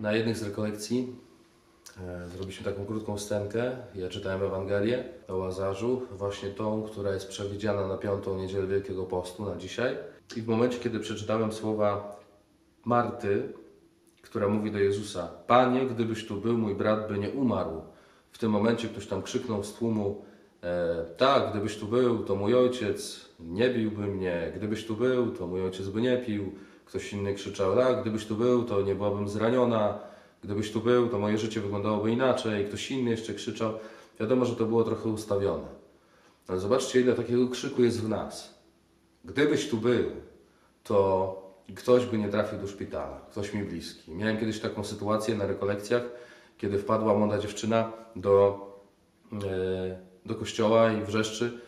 Na jednej z rekolekcji e, zrobiliśmy taką krótką scenkę. Ja czytałem Ewangelię o Łazarzu, właśnie tą, która jest przewidziana na piątą niedzielę Wielkiego Postu, na dzisiaj. I w momencie, kiedy przeczytałem słowa Marty, która mówi do Jezusa: Panie, gdybyś tu był, mój brat by nie umarł. W tym momencie ktoś tam krzyknął z tłumu: e, Tak, gdybyś tu był, to mój ojciec nie biłby mnie. Gdybyś tu był, to mój ojciec by nie pił. Ktoś inny krzyczał: Tak, gdybyś tu był, to nie byłabym zraniona. Gdybyś tu był, to moje życie wyglądałoby inaczej. Ktoś inny jeszcze krzyczał. Wiadomo, że to było trochę ustawione. Ale zobaczcie, ile takiego krzyku jest w nas. Gdybyś tu był, to ktoś by nie trafił do szpitala, ktoś mi bliski. Miałem kiedyś taką sytuację na rekolekcjach, kiedy wpadła młoda dziewczyna do, e, do kościoła i wrzeszczy,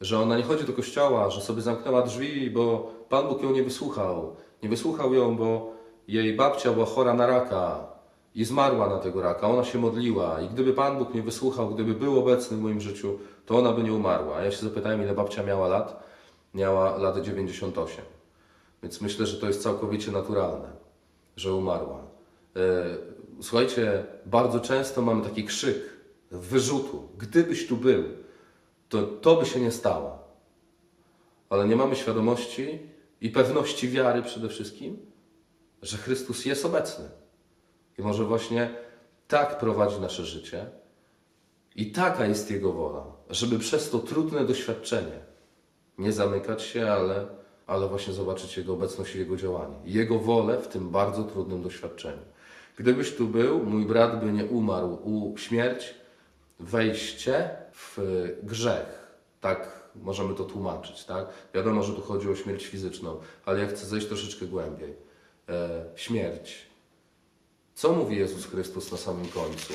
że ona nie chodzi do kościoła, że sobie zamknęła drzwi, bo Pan Bóg ją nie wysłuchał. Nie wysłuchał ją, bo jej babcia była chora na raka i zmarła na tego raka. Ona się modliła i gdyby Pan Bóg mnie wysłuchał, gdyby był obecny w moim życiu, to ona by nie umarła. Ja się zapytałem, ile babcia miała lat. Miała lat 98. Więc myślę, że to jest całkowicie naturalne, że umarła. E, Słuchajcie, bardzo często mamy taki krzyk wyrzutu. Gdybyś tu był, to to by się nie stało. Ale nie mamy świadomości i pewności wiary przede wszystkim, że Chrystus jest obecny. I może właśnie tak prowadzi nasze życie. I taka jest Jego wola, żeby przez to trudne doświadczenie nie zamykać się, ale, ale właśnie zobaczyć Jego obecność i Jego działanie. Jego wolę w tym bardzo trudnym doświadczeniu. Gdybyś tu był, mój brat by nie umarł u śmierć, wejście w grzech. Tak możemy to tłumaczyć, tak? Wiadomo, że tu chodzi o śmierć fizyczną, ale ja chcę zejść troszeczkę głębiej. E, śmierć. Co mówi Jezus Chrystus na samym końcu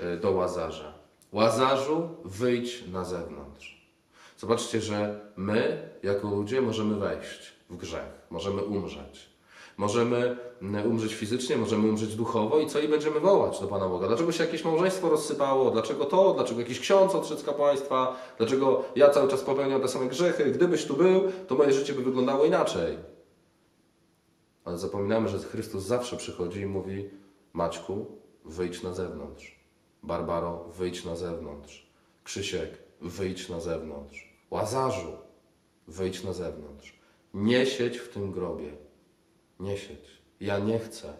e, do Łazarza? Łazarzu, wyjdź na zewnątrz. Zobaczcie, że my, jako ludzie, możemy wejść w grzech, możemy umrzeć. Możemy mm, umrzeć fizycznie, możemy umrzeć duchowo i co i będziemy wołać do Pana Boga. Dlaczego się jakieś małżeństwo rozsypało? Dlaczego to? Dlaczego jakiś ksiądz odszedł z kapłaństwa? Dlaczego ja cały czas popełniam te same grzechy? Gdybyś tu był, to moje życie by wyglądało inaczej. Ale zapominamy, że Chrystus zawsze przychodzi i mówi Maćku, wyjdź na zewnątrz. Barbaro, wyjdź na zewnątrz. Krzysiek, wyjdź na zewnątrz. Łazarzu, wyjdź na zewnątrz. Nie siedź w tym grobie. Nie siedź. Ja nie chcę,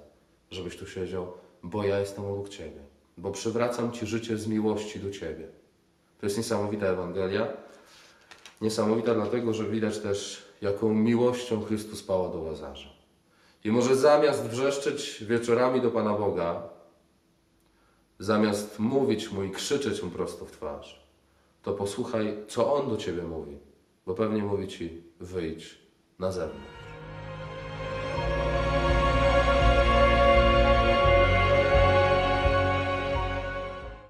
żebyś tu siedział, bo ja jestem obok Ciebie. Bo przywracam Ci życie z miłości do Ciebie. To jest niesamowita Ewangelia. Niesamowita dlatego, że widać też, jaką miłością Chrystus pała do Łazarza. I może zamiast wrzeszczeć wieczorami do Pana Boga, zamiast mówić Mu i krzyczeć Mu prosto w twarz, to posłuchaj, co On do Ciebie mówi. Bo pewnie mówi Ci, wyjdź na zewnątrz.